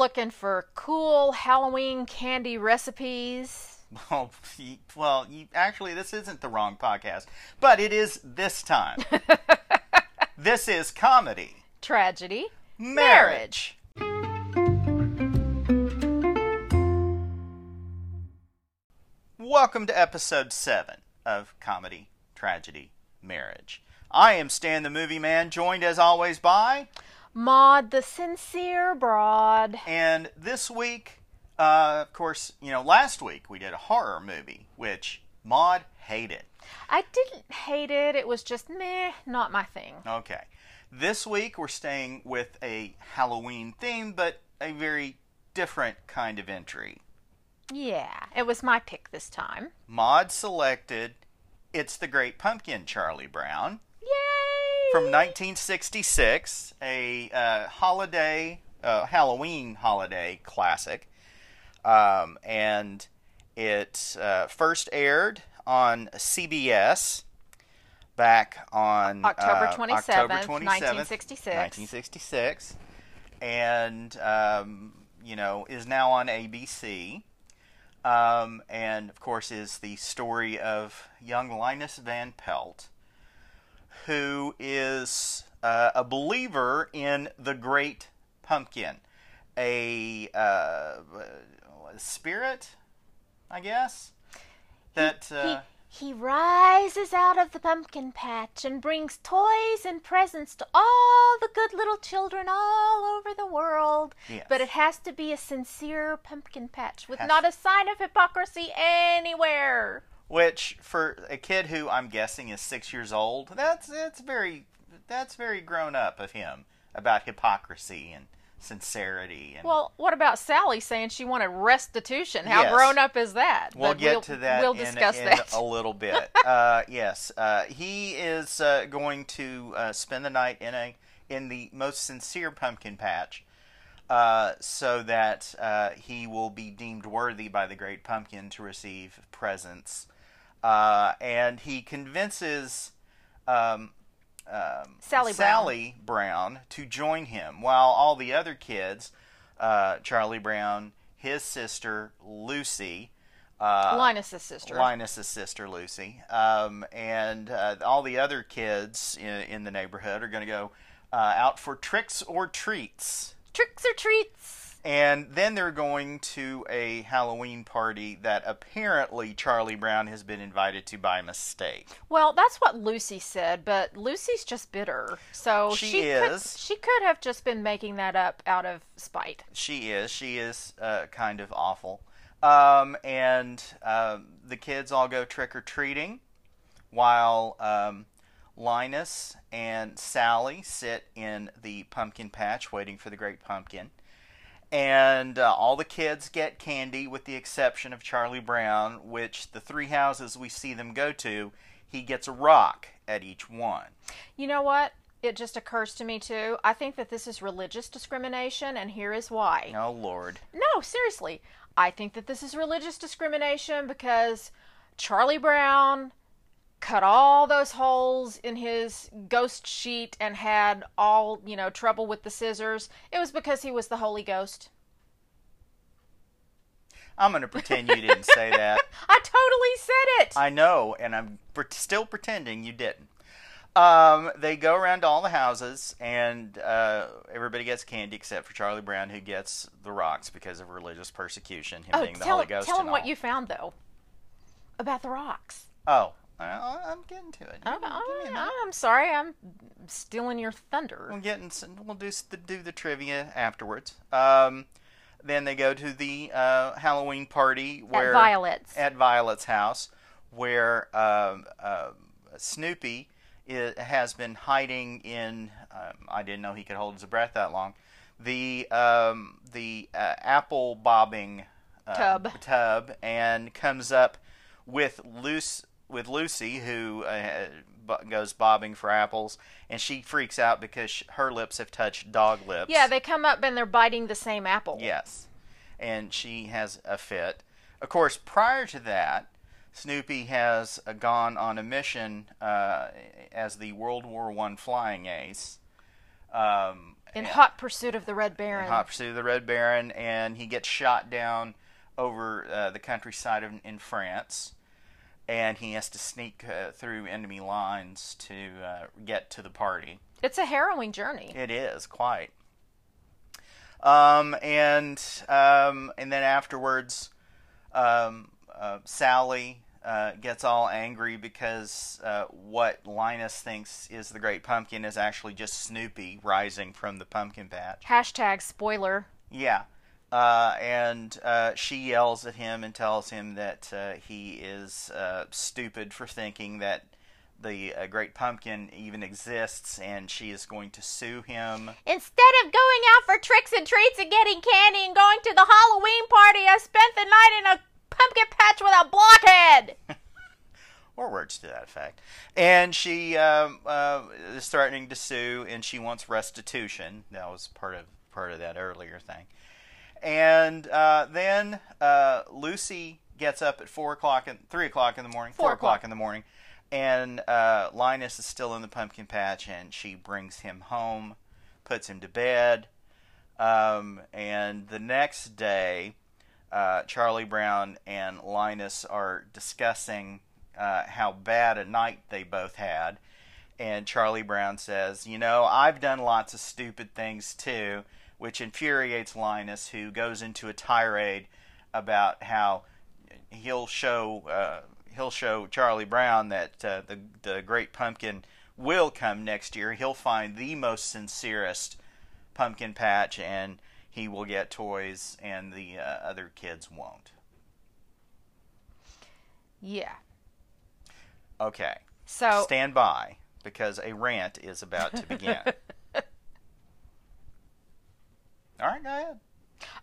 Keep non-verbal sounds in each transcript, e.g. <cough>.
looking for cool Halloween candy recipes, <laughs> Well, well, you, actually, this isn't the wrong podcast, but it is this time. <laughs> this is comedy, tragedy, marriage. Welcome to episode seven of comedy, tragedy, marriage. I am Stan the Movie Man, joined as always by, Maude the sincere broad. and this week, uh, of course, you know, last week we did a horror movie, which Maude hated. I didn't hate it. It was just meh, not my thing. Okay. This week we're staying with a Halloween theme, but a very different kind of entry. Yeah, it was my pick this time. Maude selected It's the Great Pumpkin, Charlie Brown! From 1966, a uh, holiday, uh, Halloween holiday classic. Um, and it uh, first aired on CBS back on October uh, 27th, October 27th, 1966. 1966, and um, you know is now on ABC. Um, and of course, is the story of young Linus Van Pelt, who is uh, a believer in the Great Pumpkin, a uh, spirit, I guess. That uh, He, he rises out of the pumpkin patch and brings toys and presents to all the good little children all over the world. Yes. But it has to be a sincere pumpkin patch with Has- not a sign of hypocrisy anywhere. Which for a kid who I'm guessing is six years old, that's that's very that's very grown up of him about hypocrisy and sincerity and Well, what about Sally saying she wanted restitution? How Yes. grown up is that? We'll But get we'll, to that We'll in, discuss in that. a little bit. <laughs> uh, yes, uh, he is uh, going to uh, spend the night in a in the most sincere pumpkin patch, uh, so that uh, he will be deemed worthy by the great pumpkin to receive presents. Uh, and he convinces um, um, Sally Brown. Sally Brown to join him, while all the other kids, uh, Charlie Brown, his sister Lucy, uh, Linus's sister. Linus's sister Lucy, um, and uh, all the other kids in, in the neighborhood are going to go uh, out for tricks or treats. Tricks or treats. And then they're going to a Halloween party that apparently Charlie Brown has been invited to by mistake. Well, that's what Lucy said, but Lucy's just bitter. So She could, is. she could have just been making that up out of spite. She is. She is uh, kind of awful. Um, and um, the kids all go trick or treating, while um, Linus and Sally sit in the pumpkin patch waiting for the great pumpkin. And uh, all the kids get candy, with the exception of Charlie Brown, which the three houses we see them go to, he gets a rock at each one. You know what? It just occurs to me too. I think that this is religious discrimination, and here is why. Oh, Lord. No, seriously. I think that this is religious discrimination because Charlie Brown cut all those holes in his ghost sheet and had all, you know, trouble with the scissors. It was because he was the Holy Ghost. I'm going to pretend you didn't say <laughs> that. I totally said it. I know, and I'm pre- still pretending you didn't. Um, they go around to all the houses, and uh, everybody gets candy except for Charlie Brown, who gets the rocks because of religious persecution, him oh, being the tell, Holy Ghost. tell him what you found though about the rocks. Oh, I- I'm getting to it. Give me- give me a minute. I'm sorry, I'm stealing your thunder. We'll get in, we'll do the, do the trivia afterwards. Um, then they go to the uh, Halloween party where At Violet's. at Violet's house, where um, um Snoopy i has been hiding in. Um, I didn't know he could hold his breath that long. The um, the uh, apple bobbing uh, Tub. tub and comes up with Luce with Lucy, who uh, goes bobbing for apples, and she freaks out because sh- her lips have touched dog lips. yeah, they come up and they're biting the same apple. Yes. And she has a fit. Of course, prior to that, Snoopy has uh, gone on a mission uh, as the World War One flying ace Um, In hot pursuit of the Red Baron. in hot pursuit of the Red Baron, and he gets shot down over uh, the countryside of, in France, and he has to sneak uh, through enemy lines to uh, get to the party. It's a harrowing journey. It is quite. Um, and um, and then afterwards, um, uh, Sally uh, gets all angry because uh, what Linus thinks is the Great Pumpkin is actually just Snoopy rising from the pumpkin patch. Hashtag spoiler. Yeah. Uh, and uh, she yells at him and tells him that uh, he is uh, stupid for thinking that the uh, Great Pumpkin even exists, and she is going to sue him. Instead of going out for tricks and treats and getting candy and going to the Halloween party, I spent the night in a pumpkin patch with a blockhead. <laughs> or words to that effect. And she um, uh, is threatening to sue, and she wants restitution. That was part of part of that earlier thing. And uh, then uh, Lucy gets up at four o'clock and three o'clock in the morning. Four Four o'clock o'clock. in the morning, and uh, Linus is still in the pumpkin patch, and she brings him home, puts him to bed. Um, and the next day, uh, Charlie Brown and Linus are discussing uh, how bad a night they both had. And Charlie Brown says, You know, I've done lots of stupid things too, which infuriates Linus, who goes into a tirade about how he'll show. Uh, He'll show Charlie Brown that uh, the the Great Pumpkin will come next year. He'll find the most sincerest pumpkin patch, and he will get toys, and the uh, other kids won't. Yeah. Okay. So Stand by because a rant is about to begin. <laughs> All right, go ahead.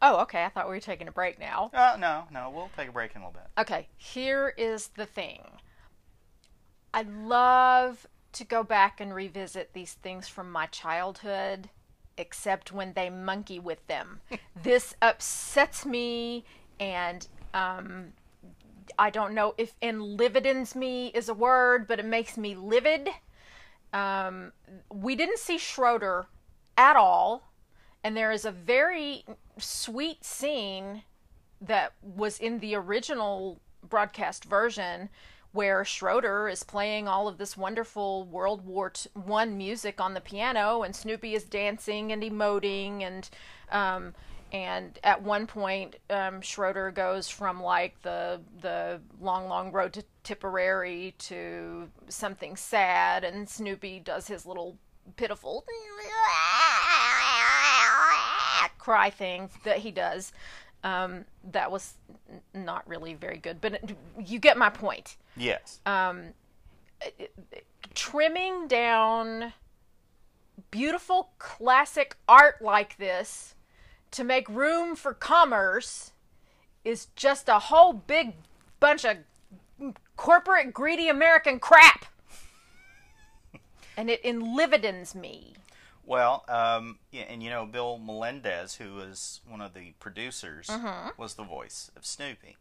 Oh, okay. I thought we were taking a break now. Uh, no, no, we'll take a break in a little bit. Okay, here is the thing. I love to go back and revisit these things from my childhood, except when they monkey with them. <laughs> this upsets me, and um, I don't know if enlivedens me is a word, but it makes me livid. Um, we didn't see Schroeder at all, and there is a very sweet scene that was in the original broadcast version where Schroeder is playing all of this wonderful World War One music on the piano, and Snoopy is dancing and emoting, and um, and at one point um, Schroeder goes from like the the long long road to Tipperary to something sad, and Snoopy does his little pitiful cry thing that he does. Um, that was not really very good, but it- you get my point. Yes. Trimming down beautiful classic art like this to make room for commerce is just a whole big bunch of corporate greedy American crap. and it enlivedens me. Well, um, yeah, and you know, Bill Melendez, who was one of the producers, was the voice of Snoopy.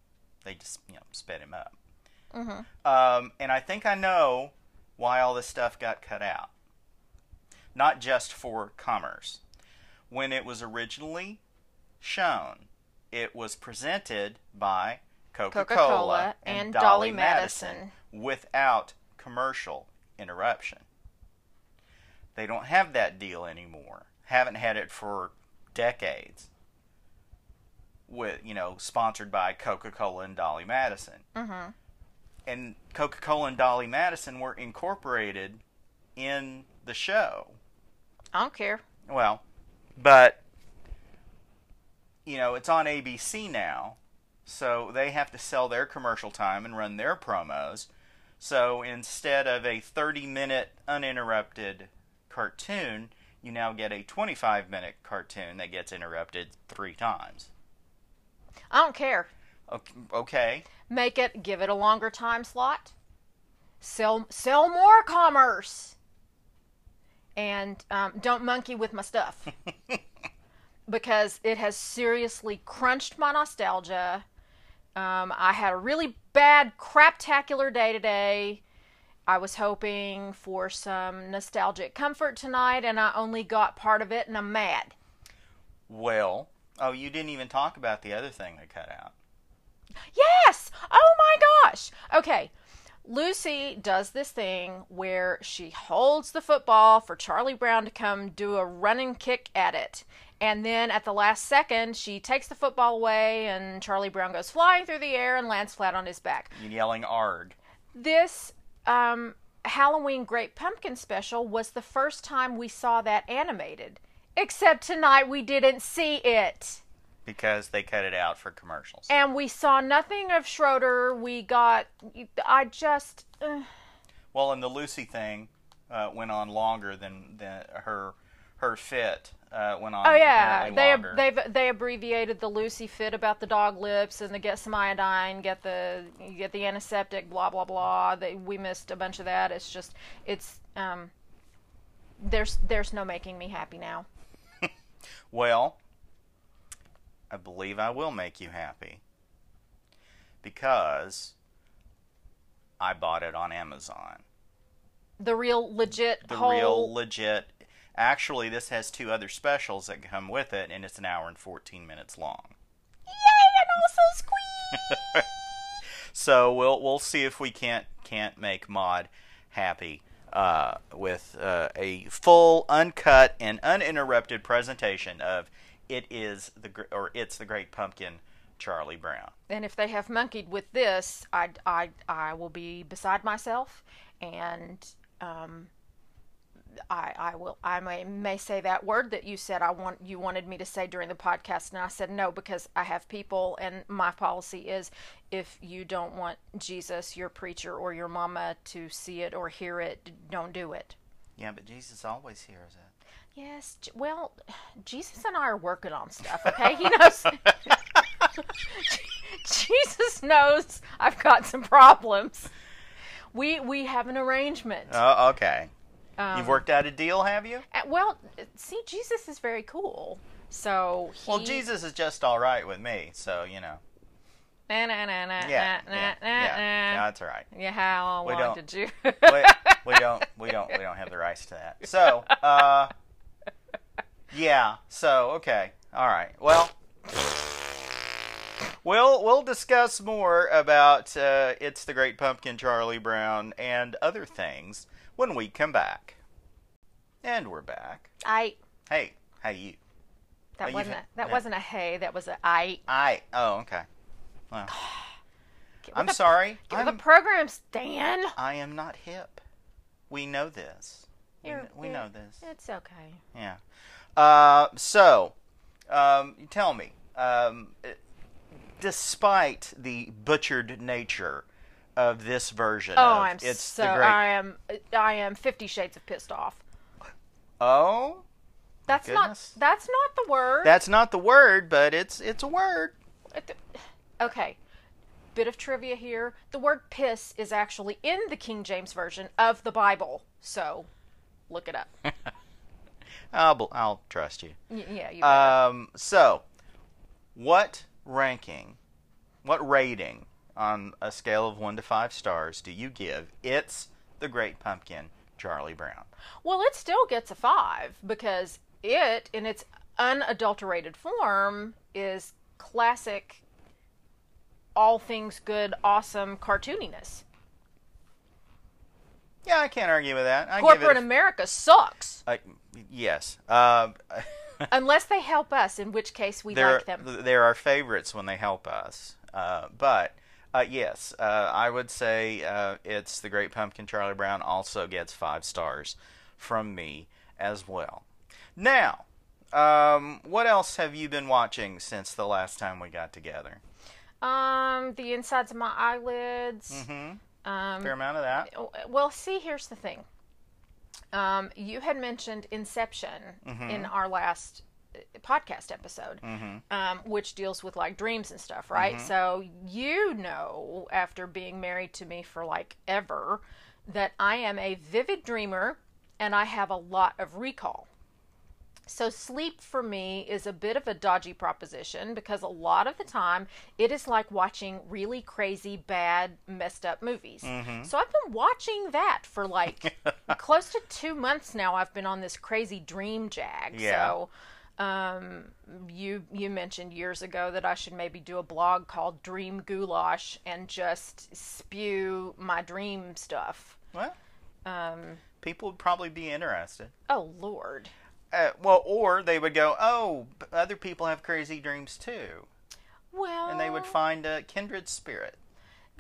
They just, you know, sped him up. Um, and I think I know why all this stuff got cut out. Not just for commerce. When it was originally shown, it was presented by Coca-Cola, Coca-Cola and Dolly Madison. without commercial interruption. They don't have that deal anymore. Haven't had it for decades. With you know, sponsored by Coca-Cola and Dolly Madison. Mm-hmm. And Coca-Cola and Dolly Madison were incorporated in the show. I don't care. Well, but you know, it's on ABC now, so they have to sell their commercial time and run their promos. So instead of a 30-minute uninterrupted cartoon, you now get a 25-minute cartoon that gets interrupted 3 times. I don't care. Ok- Okay. Make it give it a longer time slot. Sell sell more commerce. And um, don't monkey with my stuff. <laughs> because it has seriously crunched my nostalgia. Um, I had a really bad craptacular day today, I was hoping for some nostalgic comfort tonight, and I only got part of it, and I'm mad. Well, oh, you didn't even talk about the other thing they cut out. Yes! Oh my gosh! Okay. Lucy does this thing where she holds the football for Charlie Brown to come do a running kick at it. And then at the last second, she takes the football away, and Charlie Brown goes flying through the air and lands flat on his back. Yelling "arg"? This um, Halloween Great Pumpkin special was the first time we saw that animated. Except tonight we didn't see it. because they cut it out for commercials. And we saw nothing of Schroeder. We got. I just. Uh, Well, and the Lucy thing uh, went on longer than, than her her fit uh, went on. oh yeah, they longer. they've they abbreviated the Lucy fit about the dog lips and the get some iodine, get the get the antiseptic, blah blah blah. They, we missed a bunch of that. It's just it's um. There's there's no making me happy now. <laughs> Well, I believe I will make you happy because I bought it on Amazon. The real legit The whole real legit. Actually, this has two other specials that come with it, and it's an hour and 14 minutes long. Yay, and also squeak. <laughs> So we'll we'll see if we can't can't make Maude happy uh, with uh, a full, uncut, and uninterrupted presentation of it is the or it's the Great Pumpkin, Charlie Brown. and if they have monkeyed with this, I, I, I will be beside myself, and um, I, I will, I may, may say that word that you said I want, you wanted me to say during the podcast, and I said no because I have people, and my policy is, if you don't want Jesus, your preacher, or your mama to see it or hear it, don't do it. Yeah, but Jesus always hears it. Yes, well, Jesus and I are working on stuff. Okay, he knows. <laughs> <laughs> Jesus knows I've got some problems. We we have an arrangement. Oh, okay. Um, You've worked out a deal, have you? uh, well, see, Jesus is very cool. So he, Well, Jesus is just all right with me, so you know. Na, na, na, na, Yeah, na, yeah, na, yeah, na. that's all right. Yeah, how We don't- did you? <laughs> we, we don't we don't we don't have the rights to that. So, uh yeah, so okay. All right. Well, we'll we'll discuss more about uh, it's the Great Pumpkin Charlie Brown and other things when we come back. And we're back. I Hey, hey you. that you've wasn't had- a, that yeah. wasn't a hey. That was a I. I oh, okay. Well, <sighs> I'm the- sorry. Get I'm, the program, Stan. I am not hip. We know this. You're- kn- we know this. It's okay. Yeah. Uh, so, um, tell me, um, despite the butchered nature of this version, Oh, of I'm it's so the great. I am I am Fifty Shades of pissed off. oh, That's Goodness. not that's not the word. that's not the word, but it's it's a word. Okay. Bit of trivia here. The word piss is actually in the King James version of the Bible. So, look it up. <laughs> I'll I'll trust you. Y- yeah, you better. Um, so, what ranking, what rating on a scale of one to five stars do you give? It's the Great Pumpkin, Charlie Brown. Well, it still gets a 5 because it in its unadulterated form is classic all things good, awesome cartooniness. Yeah, I can't argue with that. I give Corporate a America sucks Uh, yes. Um, <laughs> unless they help us, in which case we like them. they're our favorites when they help us. Uh, but, uh, yes, uh, I would say uh, it's The Great Pumpkin Charlie Brown also gets five stars from me as well. Now, um, what else have you been watching since the last time we got together? Um, the insides of my eyelids. Mm-hmm. Um, Fair amount of that. well, see, here's the thing. Um, you had mentioned Inception in our last podcast episode, mm-hmm. um, which deals with like dreams and stuff, right? Mm-hmm. So you know, after being married to me for like ever, that I am a vivid dreamer and I have a lot of recall. So, sleep for me is a bit of a dodgy proposition because a lot of the time it is like watching really crazy, bad, messed up movies. Mm-hmm. So, I've been watching that for like <laughs> close to two months now. I've been on this crazy dream jag. Yeah. So, um, you you mentioned years ago that I should maybe do a blog called Dream Goulash and just spew my dream stuff. Well, Um, people would probably be interested. oh Lord. Uh, well, or they would go, "Oh, other people have crazy dreams too," Well, and they would find a kindred spirit.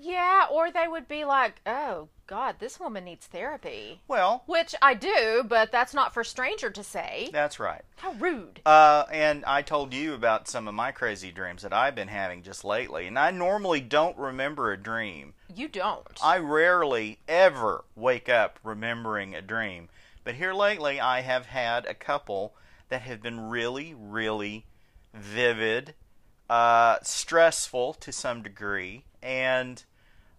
Yeah, or they would be like, "Oh God, this woman needs therapy," Well, which I do, but that's not for stranger to say. that's right. How rude! Uh, and I told you about some of my crazy dreams that I've been having just lately, and I normally don't remember a dream. You don't. I rarely ever wake up remembering a dream, but here lately I have had a couple that have been really, really vivid, uh, stressful to some degree, and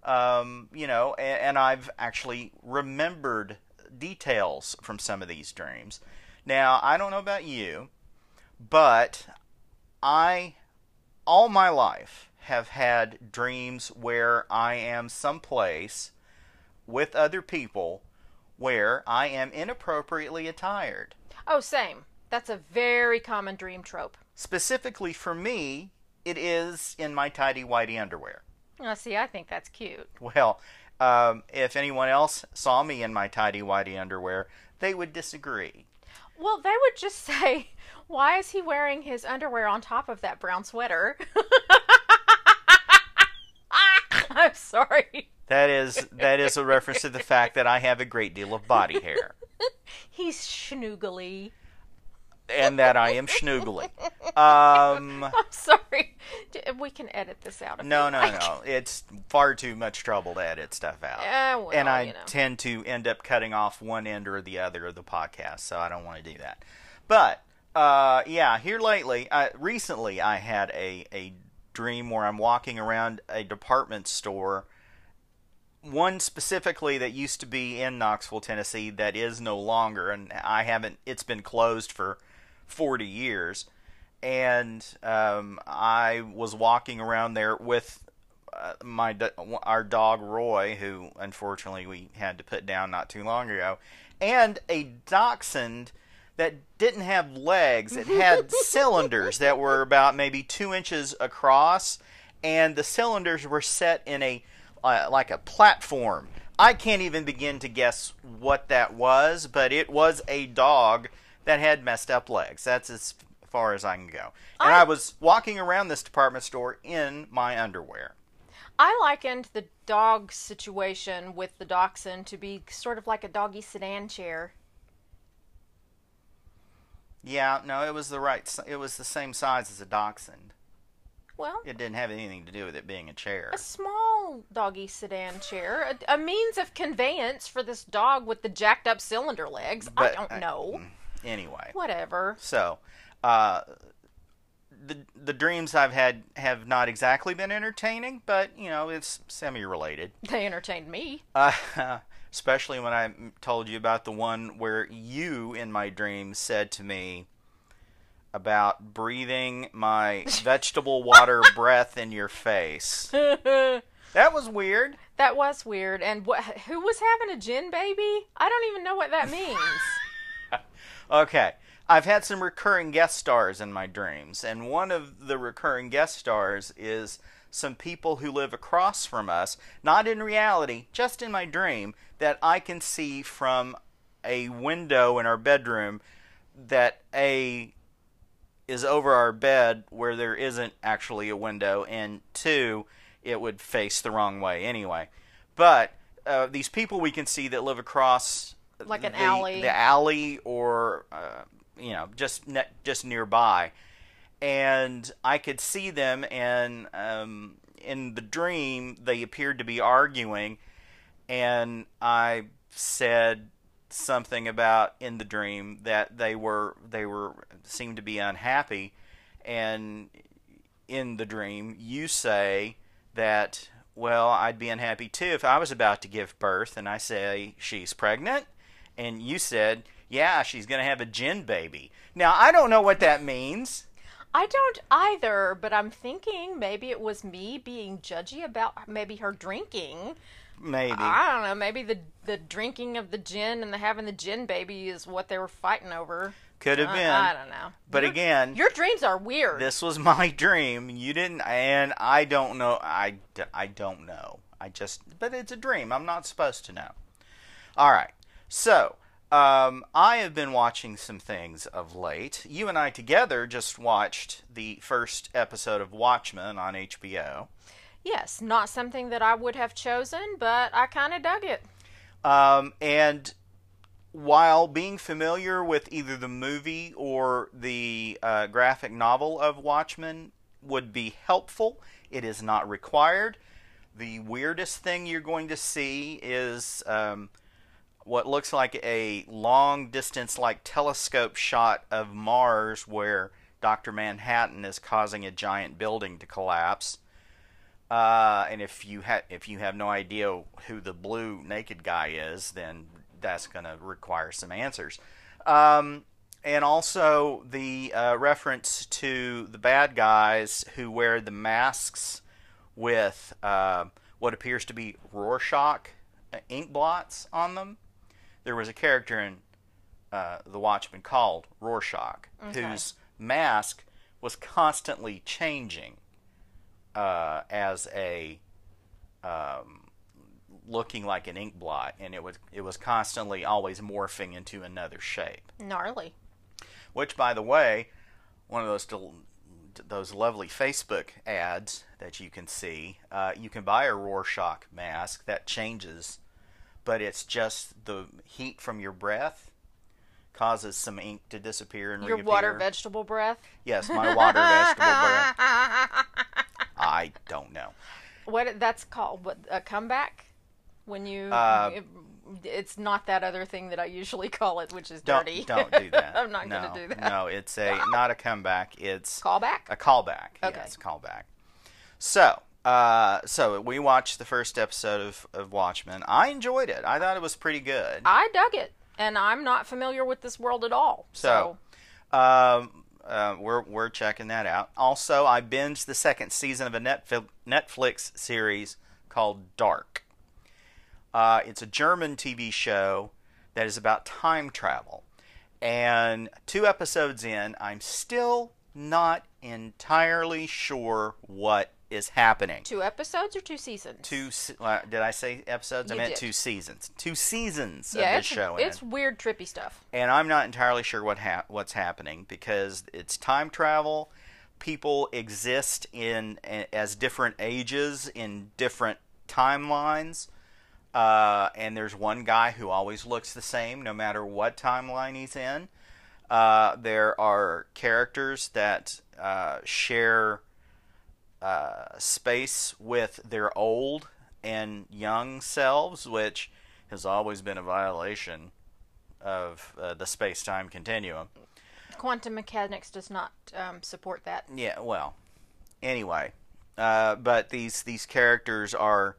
um, you know, and, and I've actually remembered details from some of these dreams. Now I don't know about you, but I all my life have had dreams where I am someplace with other people where I am inappropriately attired. oh, same. That's a very common dream trope. Specifically for me, it is in my tidy whitey underwear. Oh, see, I think that's cute. Well, um, if anyone else saw me in my tidy whitey underwear, they would disagree. Well, they would just <laughs> say, "Why is he wearing his underwear on top of that brown sweater?" <laughs> I'm sorry. That is that is a reference to the fact that I have a great deal of body hair. <laughs> He's schnoogly. And that I am schnoogly. Um, <laughs> I'm sorry. We can edit this out. no, no, like. no. It's far too much trouble to edit stuff out. Eh, well, and I you know. tend to end up cutting off one end or the other of the podcast, so I don't want to do that. But uh, yeah, here lately, I, recently, I had a a dream where I'm walking around a department store. One specifically that used to be in Knoxville, Tennessee, that is no longer, and I haven't. It's been closed for forty years, and um, I was walking around there with uh, my our dog Roy, who unfortunately we had to put down not too long ago, and a dachshund that didn't have legs. It had <laughs> cylinders that were about maybe two inches across, and the cylinders were set in a uh, like a platform. I can't even begin to guess what that was, but it was a dog that had messed up legs. That's as far as I can go. And I, I- was walking around this department store in my underwear. I likened the dog situation with the dachshund to be sort of like a doggy sedan chair. Yeah, no, it was the right. It was the same size as a dachshund. Well, It didn't have anything to do with it being a chair. a small doggy sedan chair, a, a means of conveyance for this dog with the jacked up cylinder legs. I don't know. Mm. Anyway, Whatever. so uh, the the dreams I've had have not exactly been entertaining, but you know it's semi-related. <laughs> They entertained me. Uh, <laughs> especially when I told you about the one where you in my dreams said to me about breathing my <laughs> vegetable water breath in your face. that That was weird. That was weird. And what? Who was having a gin baby? I don't even know what that means. Okay. I've had some recurring guest stars in my dreams, and one of the recurring guest stars is some people who live across from us, not in reality, just in my dream, that I can see from a window in our bedroom that A is over our bed where there isn't actually a window, and two, it would face the wrong way anyway. But uh, these people we can see that live across Like an the, alley. the alley, or uh, you know, just ne- just nearby, and I could see them, and um, in the dream they appeared to be arguing, and I said something about in the dream that they were they were seemed to be unhappy. And in the dream you say that well I'd be unhappy too if I was about to give birth. And I say she's pregnant and you said yeah, she's going to have a gin baby. Now, I don't know what that means. I don't either, but I'm thinking maybe it was me being judgy about maybe her drinking. Maybe. I don't know. Maybe the the drinking of the gin and the having the gin baby is what they were fighting over. Could have uh, I- been. I, don't know. But Your- again, your dreams are weird. this was <laughs> my dream. You didn't, and I don't know. I, I don't know. I just, but it's a dream. I'm not supposed to know. All right. So, um, I have been watching some things of late. You and I together just watched the first episode of Watchmen on HBO. yes, not something that I would have chosen, but I kind of dug it. Um, and while being familiar with either the movie or the uh, graphic novel of Watchmen would be helpful, it is not required. The weirdest thing you're going to see is um, what looks like a long distance, like telescope shot of Mars where Dr. Manhattan is causing a giant building to collapse. Uh, and if you ha- if you have no idea who the blue naked guy is, then that's going to require some answers. Um, and also the uh, reference to the bad guys who wear the masks with uh, what appears to be Rorschach uh, ink blots on them. There was a character in uh, The Watchmen called Rorschach, Okay. whose mask was constantly changing uh, as a um, looking like an ink blot, and it was it was constantly always morphing into another shape. Gnarly. Which, by the way, one of those del- those lovely Facebook ads that you can see, uh, you can buy a Rorschach mask that changes, but it's just the heat from your breath causes some ink to disappear and Your reappear. water vegetable breath. Yes, my water vegetable breath. <laughs> I don't know. What that's called? What a comeback? When you, Uh, it- it's not that other thing that I usually call it, which is Don't dirty. don't do that. <laughs> I'm not no, gonna do that. No, it's a not a comeback. It's Callback. a callback. Okay. Yes, callback. So, uh, so we watched the first episode of, of Watchmen. I enjoyed it. I thought it was pretty good. I dug it, and I'm not familiar with this world at all. So, So, um, uh, we're we're checking that out. Also, I binged the second season of a Netflix Netflix series called Dark. Uh, it's a German TV show that is about time travel, and two episodes in, I'm still not entirely sure what is happening. two episodes or two seasons? Two uh, did I say episodes? I meant did. two seasons. Two seasons yeah, of it's this show. it's it weird, trippy stuff. and I'm not entirely sure what ha- what's happening because it's time travel. People exist in as different ages in different timelines, uh, and there's one guy who always looks the same no matter what timeline he's in. Uh, there are characters that uh, share uh, space with their old and young selves, which has always been a violation of uh, the space time continuum. Quantum mechanics does not um, support that. Yeah, well, anyway, uh, but these these characters are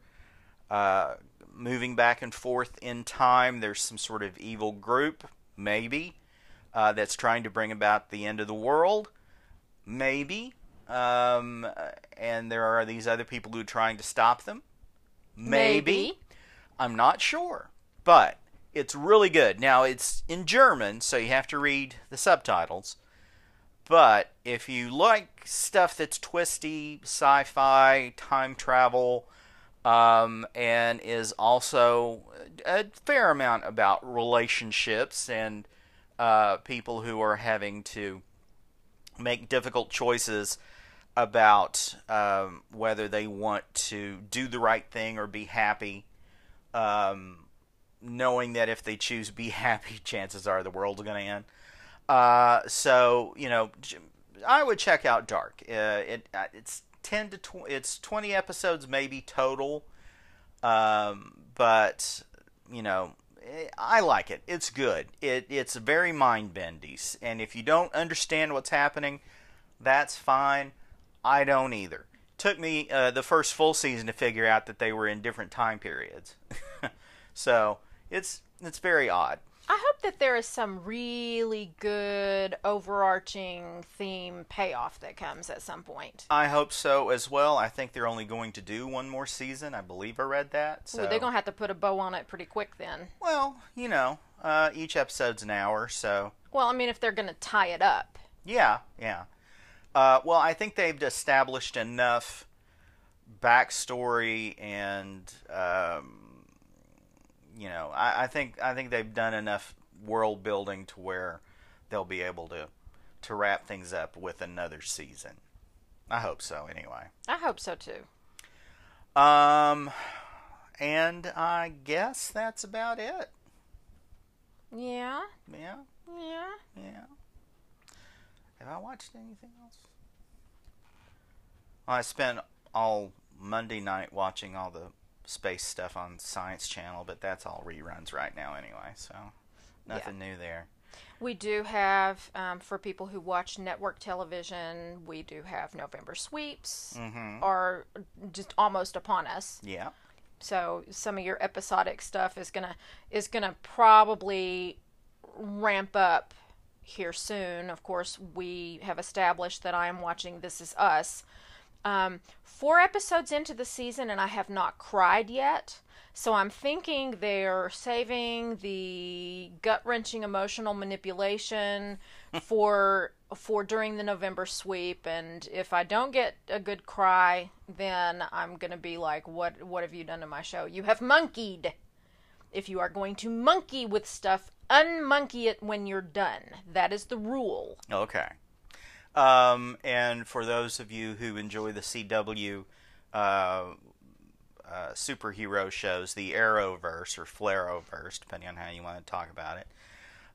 uh, moving back and forth in time. There's some sort of evil group, maybe, uh, that's trying to bring about the end of the world, maybe, um, and there are these other people who are trying to stop them, maybe. I'm not sure, but it's really good. Now it's in German, so you have to read the subtitles. But if you like stuff that's twisty, sci-fi, time travel, um, and is also a fair amount about relationships and uh, people who are having to make difficult choices about um, whether they want to do the right thing or be happy, um, knowing that if they choose be <laughs> happy, chances are the world's going to end. Uh, so you know, I would check out Dark. Uh, it uh, it's ten to tw- it's twenty episodes maybe total, um, but you know, eh, I like it. It's good. It it's very mind bendy, and if you don't understand what's happening, that's fine. I don't either. Took me uh, the first full season to figure out that they were in different time periods, <laughs> so it's it's very odd. I hope that there is some really good overarching theme payoff that comes at some point. I hope so as well. I think they're only going to do one more season. I believe I read that. So Ooh, they're gonna have to put a bow on it pretty quick then. well, you know, uh, each episode's an hour, so Well, I mean, if they're gonna tie it up. yeah, yeah. Uh, well, I think they've established enough backstory and um, you know, I, I think I think they've done enough world building to where they'll be able to to wrap things up with another season. I hope so, anyway. I hope so too. Um, and I guess that's about it. Yeah, Yeah, yeah. yeah. Have I watched anything else? Well, I spent all Monday night watching all the space stuff on Science Channel, but that's all reruns right now anyway, so nothing new there. We do have, um, for people who watch network television, we do have November sweeps Mm-hmm. are just almost upon us. Yeah. So some of your episodic stuff is gonna is gonna probably ramp up here soon. Of course, we have established that I am watching This Is Us. Um, four episodes into the season, and I have not cried yet. So I'm thinking they're saving the gut wrenching emotional manipulation <laughs> for for during the November sweep. And if I don't get a good cry, then I'm gonna be like, "What what have you done to my show? You have monkeyed." If you are going to monkey with stuff, unmonkey it when you're done. That is the rule. Okay. Um, and for those of you who enjoy the CW uh, uh, superhero shows, the Arrowverse or Flarrowverse, depending on how you want to talk about it,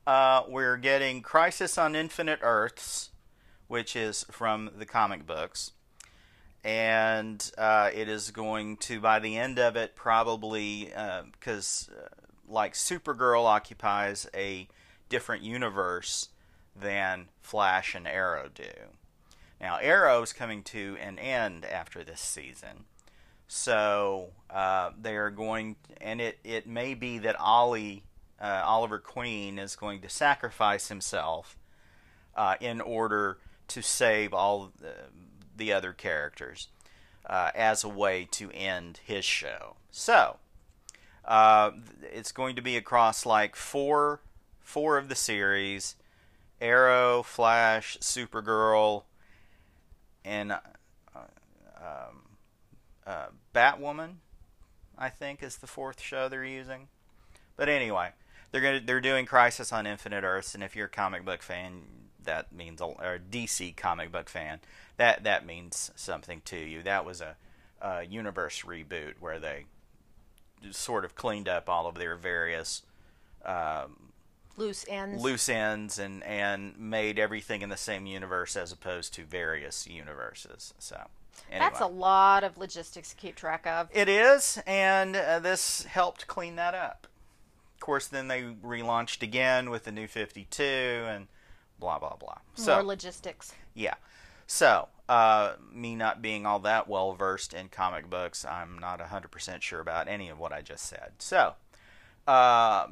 uh, we're getting Crisis on Infinite Earths, which is from the comic books. And uh, it is going to, by the end of it, probably, because uh, like Supergirl occupies a different universe than Flash and Arrow do. Now, Arrow is coming to an end after this season. So uh, they are going, and it, it may be that Ollie, uh, Oliver Queen is going to sacrifice himself uh, in order to save all the, the other characters uh, as a way to end his show. So uh, it's going to be across like four four of the series: Arrow, Flash, Supergirl, and uh, um, uh, Batwoman. I think is the fourth show they're using. But anyway, they're gonna they're doing Crisis on Infinite Earths, and if you're a comic book fan, that means a, or DC comic book fan, that that means something to you. That was a, a universe reboot where they sort of cleaned up all of their various um, Loose ends. loose ends and and made everything in the same universe as opposed to various universes. So anyway. That's a lot of logistics to keep track of. It is, and uh, this helped clean that up. Of course, then they relaunched again with the new 52 and blah blah blah. So More logistics. yeah. So, uh, me not being all that well versed in comic books, I'm not 100% sure about any of what I just said. So, uh,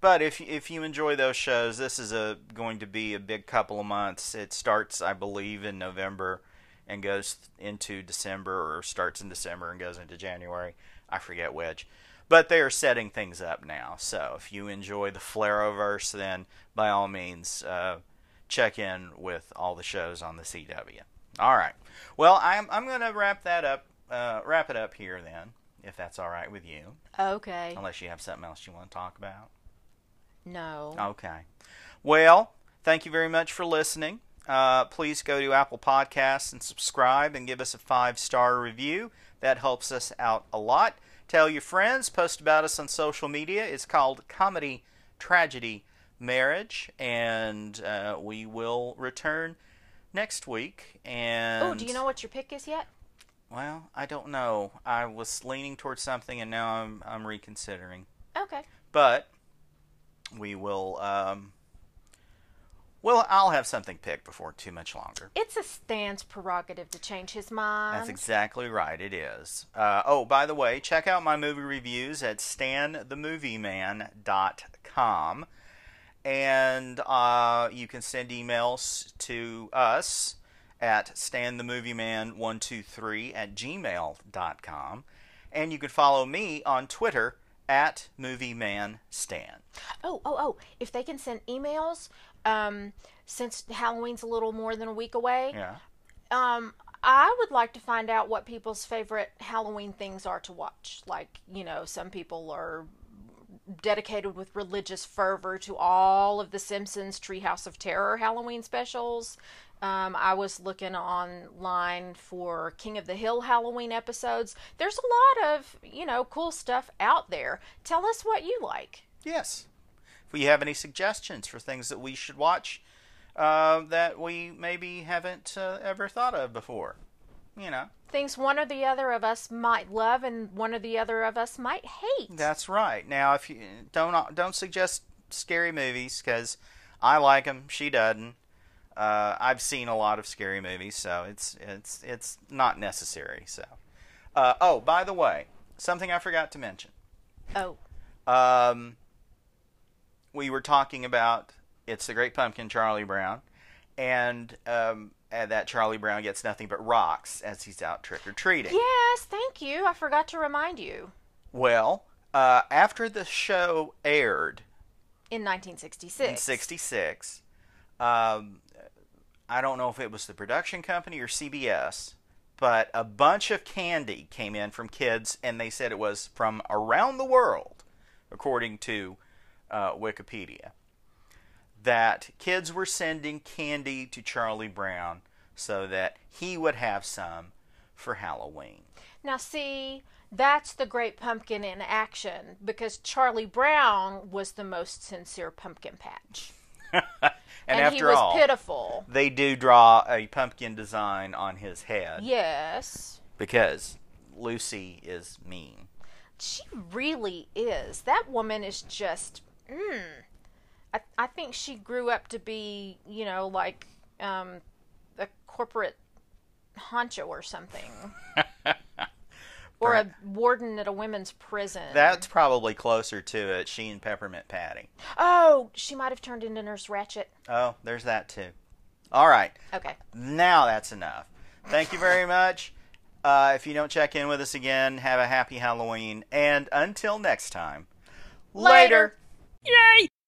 but if if you enjoy those shows, this is a going to be a big couple of months. It starts, I believe, in November and goes into December, or starts in December and goes into January. I forget which. But they are setting things up now. So if you enjoy the Flarrowverse, then by all means, uh, check in with all the shows on the CW. All right. Well, I'm I'm going to wrap that up. Uh, wrap it up here then, if that's all right with you. Okay. Unless you have something else you want to talk about. No. Okay. Well, thank you very much for listening. Uh, please go to Apple Podcasts and subscribe and give us a five star review. That helps us out a lot. Tell your friends, post about us on social media. It's called Comedy Tragedy Marriage, and uh, we will return next week. And Oh, do you know what your pick is yet? Well, I don't know. I was leaning towards something, and now I'm I'm reconsidering. Okay. But we will. Um, well, I'll have something picked before too much longer. It's a Stan's prerogative to change his mind. That's exactly right. It is. Uh, oh, by the way, check out my movie reviews at stanthemovieman.com. and uh, you can send emails to us at stanthemovieman123 at gmail.com. And you can follow me on Twitter at MovieManStan. Oh, oh, oh! If they can send emails, um, since Halloween's a little more than a week away, Yeah. um, I would like to find out what people's favorite Halloween things are to watch. Like, you know, some people are dedicated with religious fervor to all of the Simpsons Treehouse of Terror Halloween specials. Um, I was looking online for King of the Hill Halloween episodes. There's a lot of, you know, cool stuff out there. Tell us what you like. Yes. If you have any suggestions for things that we should watch uh, that we maybe haven't uh, ever thought of before, you know. Things one or the other of us might love and one or the other of us might hate. That's right. Now, if you don't don't suggest scary movies because I like them, she doesn't. Uh, I've seen a lot of scary movies, so it's it's it's not necessary. So, uh, oh, by the way, something I forgot to mention. oh, Um, we were talking about it's the Great Pumpkin, Charlie Brown, and um, and that Charlie Brown gets nothing but rocks as he's out trick or treating. yes, thank you. I forgot to remind you. Well, uh, after the show aired In 1966. in '66, um, I don't know if it was the production company or CBS, but a bunch of candy came in from kids, and they said it was from around the world, according to uh, Wikipedia. That kids were sending candy to Charlie Brown so that he would have some for Halloween. Now, see, that's the Great Pumpkin in action because Charlie Brown was the most sincere pumpkin patch. <laughs> and, And, after he was all, pitiful. they do draw a pumpkin design on his head Yes. because Lucy is mean. She really is. That woman is just. Mm. I, I think she grew up to be, you know, like um, a corporate honcho or something. <laughs> or a warden at a women's prison. That's probably closer to it. She and Peppermint Patty. Oh, she might have turned into Nurse Ratched. Oh, there's that too. All right, Okay. now that's enough. Thank you very much. Uh, if you don't check in with us again, have a happy Halloween. And until next time, Later. Yay!